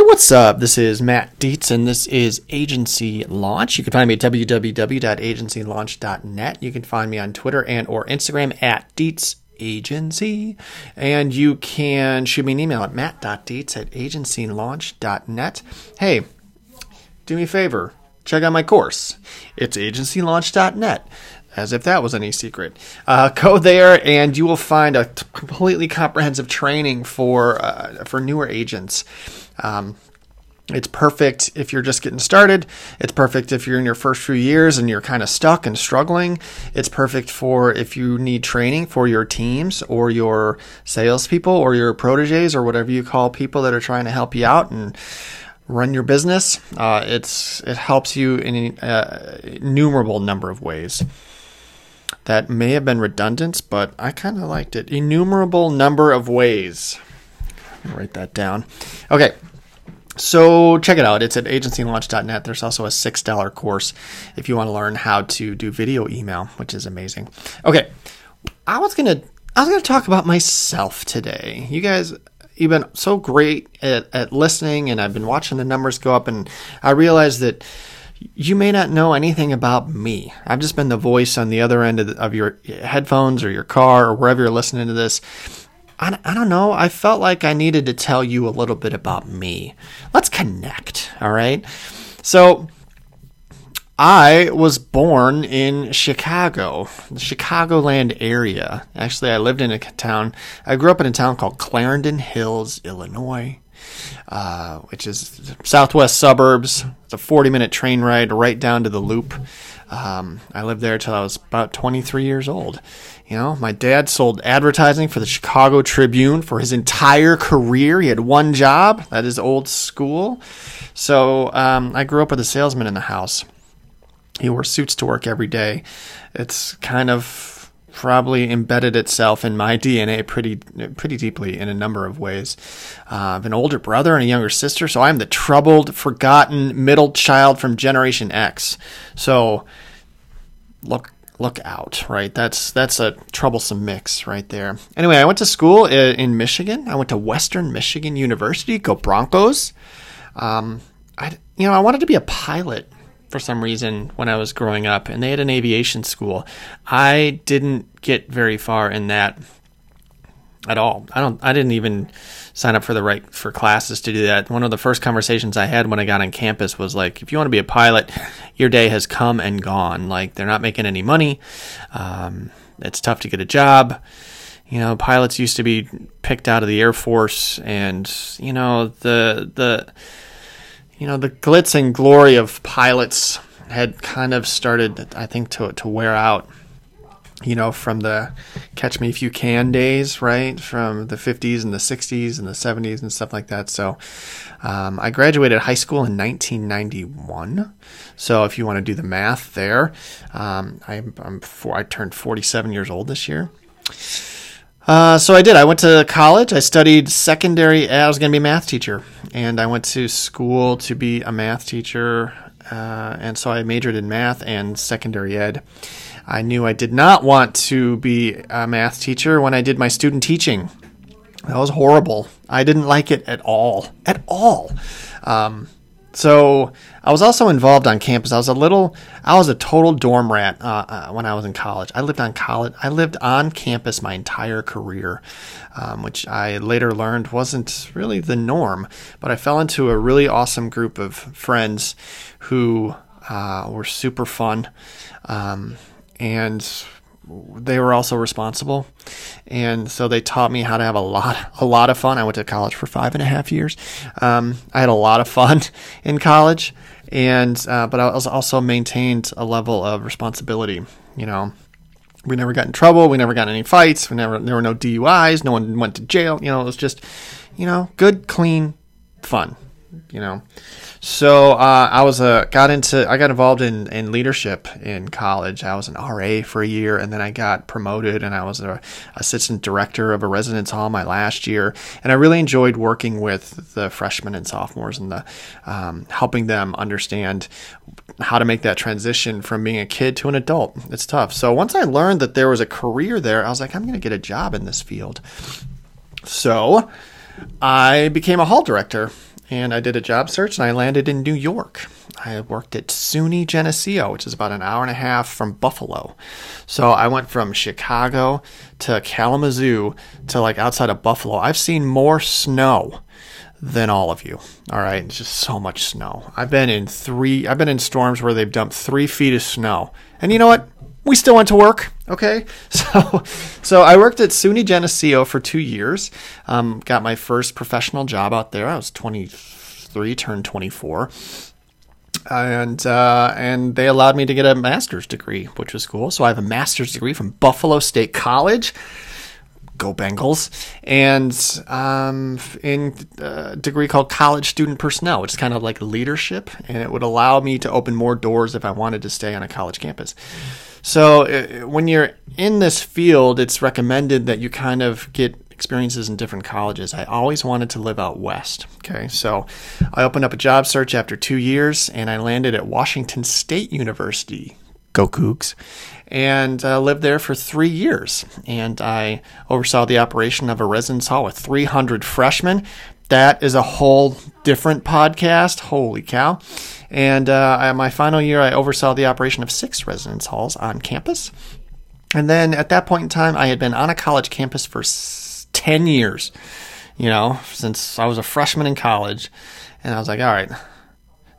Hey, what's up? This is Matt Dietz, and this is Agency Launch. You can find me at www.agencylaunch.net. You can find me on Twitter and or Instagram at Dietz Agency, and you can shoot me an email at matt.dietz at agencylaunch.net. Hey, do me a favor, check out my course. It's agencylaunch.net as if that was any secret. Uh, go there, and you will find a t- completely comprehensive training for uh, for newer agents. Um, it's perfect if you're just getting started. It's perfect if you're in your first few years and you're kind of stuck and struggling. It's perfect for if you need training for your teams or your salespeople or your proteges or whatever you call people that are trying to help you out and run your business. Uh, it's it helps you in an uh, innumerable number of ways. That may have been redundant, but I kind of liked it. Innumerable number of ways. Write that down. Okay. So check it out. It's at agencylaunch.net. There's also a $6 course if you want to learn how to do video email, which is amazing. Okay. I was going to I was going to talk about myself today. You guys you've been so great at, at listening and I've been watching the numbers go up and I realized that you may not know anything about me. I've just been the voice on the other end of, the, of your headphones or your car or wherever you're listening to this. I, I don't know. I felt like I needed to tell you a little bit about me. Let's connect, all right? So, I was born in Chicago, the Chicagoland area. Actually, I lived in a town, I grew up in a town called Clarendon Hills, Illinois. Uh, which is southwest suburbs. It's a 40 minute train ride right down to the loop. Um, I lived there till I was about 23 years old. You know, my dad sold advertising for the Chicago Tribune for his entire career. He had one job, that is old school. So um, I grew up with a salesman in the house. He wore suits to work every day. It's kind of probably embedded itself in my DNA pretty pretty deeply in a number of ways. Uh, I have an older brother and a younger sister, so I'm the troubled, forgotten middle child from Generation X. So look look out, right? That's that's a troublesome mix right there. Anyway, I went to school in Michigan. I went to Western Michigan University. Go Broncos! Um, I you know I wanted to be a pilot for some reason when I was growing up, and they had an aviation school. I didn't get very far in that at all. I don't. I didn't even sign up for the right for classes to do that. One of the first conversations I had when I got on campus was like, if you want to be a pilot, your day has come and gone. Like they're not making any money. Um, it's tough to get a job. You know, pilots used to be picked out of the Air Force, and you know the the you know, the glitz and glory of pilots had kind of started, I think, to to wear out. You know, from the Catch Me If You Can days, right? From the 50s and the 60s and the 70s and stuff like that. So, um, I graduated high school in 1991. So, if you want to do the math there, um, I, I'm four, I turned 47 years old this year. Uh, so I did. I went to college. I studied secondary. I was going to be a math teacher, and I went to school to be a math teacher. Uh, and so I majored in math and secondary ed. I knew I did not want to be a math teacher when I did my student teaching. That was horrible. I didn't like it at all. At all. Um, so I was also involved on campus. I was a little, I was a total dorm rat uh, uh, when I was in college. I lived on college. I lived on campus my entire career, um, which I later learned wasn't really the norm. But I fell into a really awesome group of friends who uh, were super fun, um, and they were also responsible, and so they taught me how to have a lot, a lot of fun. I went to college for five and a half years. Um, I had a lot of fun in college, and uh, but I was also maintained a level of responsibility. You know, we never got in trouble. We never got any fights. We never there were no DUIs. No one went to jail. You know, it was just you know good, clean fun. You know, so uh, I was a got into I got involved in, in leadership in college. I was an RA for a year, and then I got promoted, and I was a assistant director of a residence hall my last year. And I really enjoyed working with the freshmen and sophomores and the um, helping them understand how to make that transition from being a kid to an adult. It's tough. So once I learned that there was a career there, I was like, I'm going to get a job in this field. So I became a hall director and I did a job search and I landed in New York. I worked at SUNY Geneseo, which is about an hour and a half from Buffalo. So I went from Chicago to Kalamazoo to like outside of Buffalo. I've seen more snow than all of you. All right, it's just so much snow. I've been in three. I've been in storms where they've dumped three feet of snow, and you know what? We still went to work. Okay, so so I worked at SUNY Geneseo for two years. Um, got my first professional job out there. I was 23, turned 24 and uh, and they allowed me to get a master's degree, which was cool. So I have a master's degree from Buffalo State College. Go Bengals! And um, in a degree called College Student Personnel, which is kind of like leadership, and it would allow me to open more doors if I wanted to stay on a college campus. So uh, when you're in this field, it's recommended that you kind of get experiences in different colleges. I always wanted to live out west. Okay, so I opened up a job search after two years and I landed at Washington State University. Go Cougs. And uh, lived there for three years. And I oversaw the operation of a residence hall with 300 freshmen. That is a whole different podcast. Holy cow. And uh, my final year, I oversaw the operation of six residence halls on campus. And then at that point in time, I had been on a college campus for 10 years, you know, since I was a freshman in college. And I was like, all right,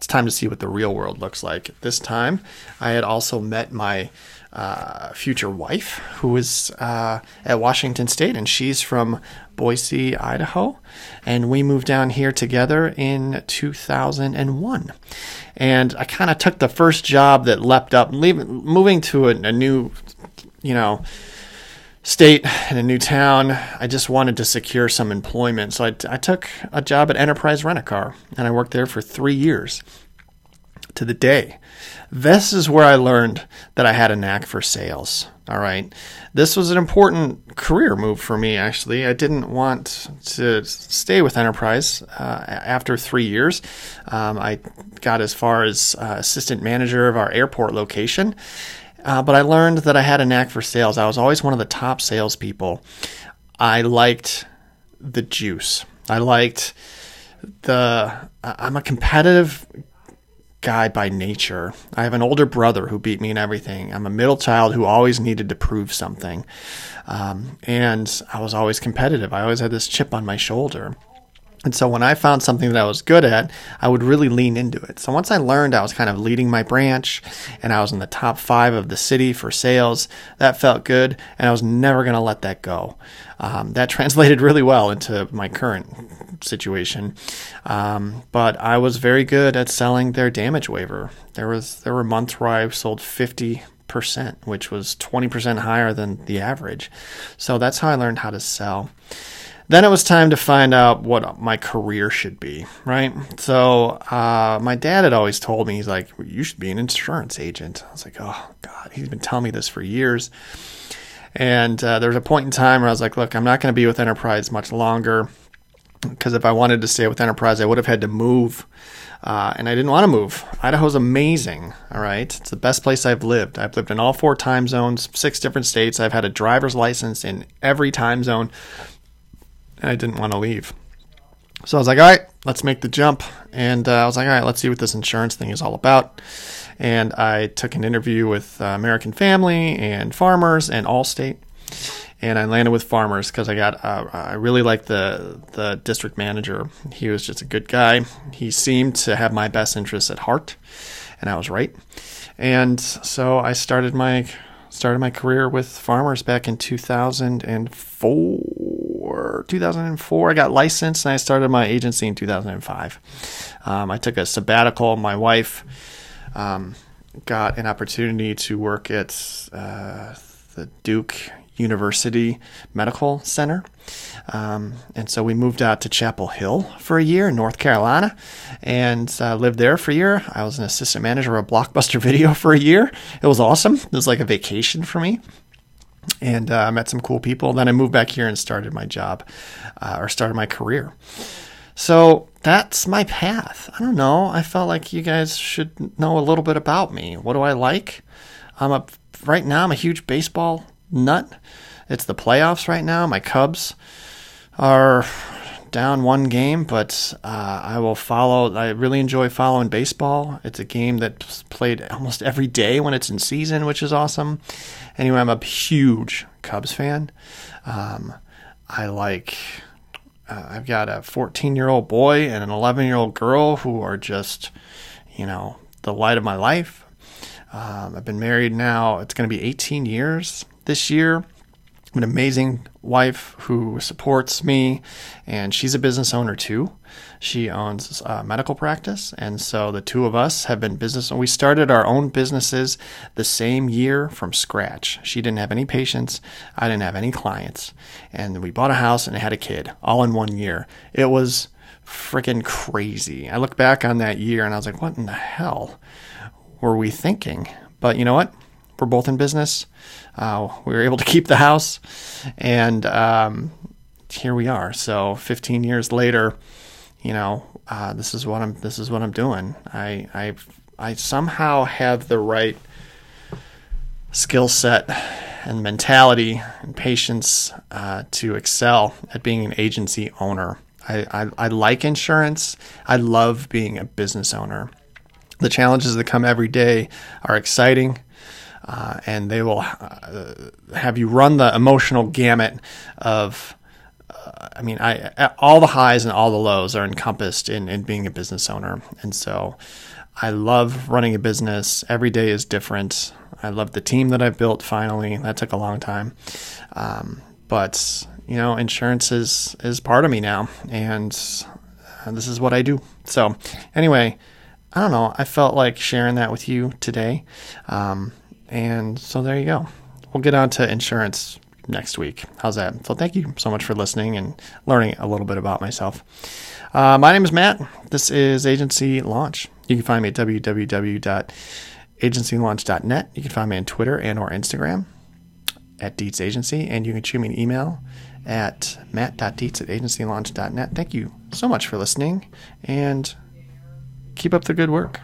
it's time to see what the real world looks like. This time, I had also met my uh, future wife, who was uh, at Washington State, and she's from Boise, Idaho. And we moved down here together in 2001. And I kind of took the first job that leapt up, leaving, moving to a, a new, you know, state in a new town. I just wanted to secure some employment. So I, I took a job at Enterprise Rent a Car and I worked there for three years to the day. This is where I learned that I had a knack for sales. All right. This was an important career move for me, actually. I didn't want to stay with Enterprise uh, after three years. Um, I got as far as uh, assistant manager of our airport location. Uh, but I learned that I had a knack for sales. I was always one of the top salespeople. I liked the juice. I liked the. I'm a competitive guy by nature. I have an older brother who beat me in everything. I'm a middle child who always needed to prove something. Um, and I was always competitive. I always had this chip on my shoulder. And so when I found something that I was good at, I would really lean into it. So once I learned I was kind of leading my branch and I was in the top five of the city for sales, that felt good. And I was never going to let that go. Um, that translated really well into my current situation. Um, but I was very good at selling their damage waiver. There was, there were months where I sold 50 percent, which was 20% higher than the average. So that's how I learned how to sell. Then it was time to find out what my career should be, right? So uh, my dad had always told me, he's like, you should be an insurance agent. I was like, oh, God, he's been telling me this for years. And uh, there was a point in time where I was like, look, I'm not going to be with Enterprise much longer because if I wanted to stay with Enterprise, I would have had to move. Uh, and I didn't want to move. Idaho's amazing. All right. It's the best place I've lived. I've lived in all four time zones, six different states. I've had a driver's license in every time zone and I didn't want to leave. So I was like, all right, let's make the jump. And uh, I was like, all right, let's see what this insurance thing is all about. And I took an interview with uh, American Family and Farmers and Allstate. And I landed with Farmers because I got uh, I really liked the the district manager. He was just a good guy. He seemed to have my best interests at heart, and I was right. And so I started my started my career with Farmers back in 2004 2004. I got licensed and I started my agency in 2005. Um, I took a sabbatical. My wife um, got an opportunity to work at uh, the Duke University Medical Center. Um, and so we moved out to Chapel Hill for a year in North Carolina and uh, lived there for a year. I was an assistant manager of Blockbuster Video for a year. It was awesome. It was like a vacation for me and uh, met some cool people. Then I moved back here and started my job uh, or started my career. So that's my path. I don't know. I felt like you guys should know a little bit about me. What do I like? I'm a right now. I'm a huge baseball nut. It's the playoffs right now. My Cubs are down one game, but uh, I will follow. I really enjoy following baseball. It's a game that's played almost every day when it's in season, which is awesome. Anyway, I'm a huge Cubs fan. Um, I like. Uh, I've got a 14 year old boy and an 11 year old girl who are just, you know, the light of my life. Um, I've been married now. It's going to be 18 years this year an amazing wife who supports me, and she's a business owner too. She owns a medical practice, and so the two of us have been business. We started our own businesses the same year from scratch. She didn't have any patients, I didn't have any clients, and we bought a house and had a kid all in one year. It was freaking crazy. I look back on that year and I was like, what in the hell were we thinking? But you know what? We're both in business. Uh, we were able to keep the house, and um, here we are. So 15 years later, you know, uh, this is what I'm. This is what I'm doing. I I I somehow have the right skill set and mentality and patience uh, to excel at being an agency owner. I, I, I like insurance. I love being a business owner. The challenges that come every day are exciting uh, and they will uh, have you run the emotional gamut of. Uh, I mean, I all the highs and all the lows are encompassed in, in being a business owner, and so I love running a business. Every day is different. I love the team that I've built. Finally, that took a long time, um, but you know, insurance is is part of me now, and uh, this is what I do. So, anyway, I don't know. I felt like sharing that with you today. Um, and so there you go. We'll get on to insurance next week. How's that? So thank you so much for listening and learning a little bit about myself. Uh, my name is Matt. This is Agency Launch. You can find me at www.agencylaunch.net. You can find me on Twitter and or Instagram at Dietz Agency, and you can shoot me an email at matt.dietz at agencylaunch.net. Thank you so much for listening, and keep up the good work.